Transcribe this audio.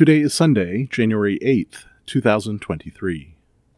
Today is Sunday, January 8th, 2023.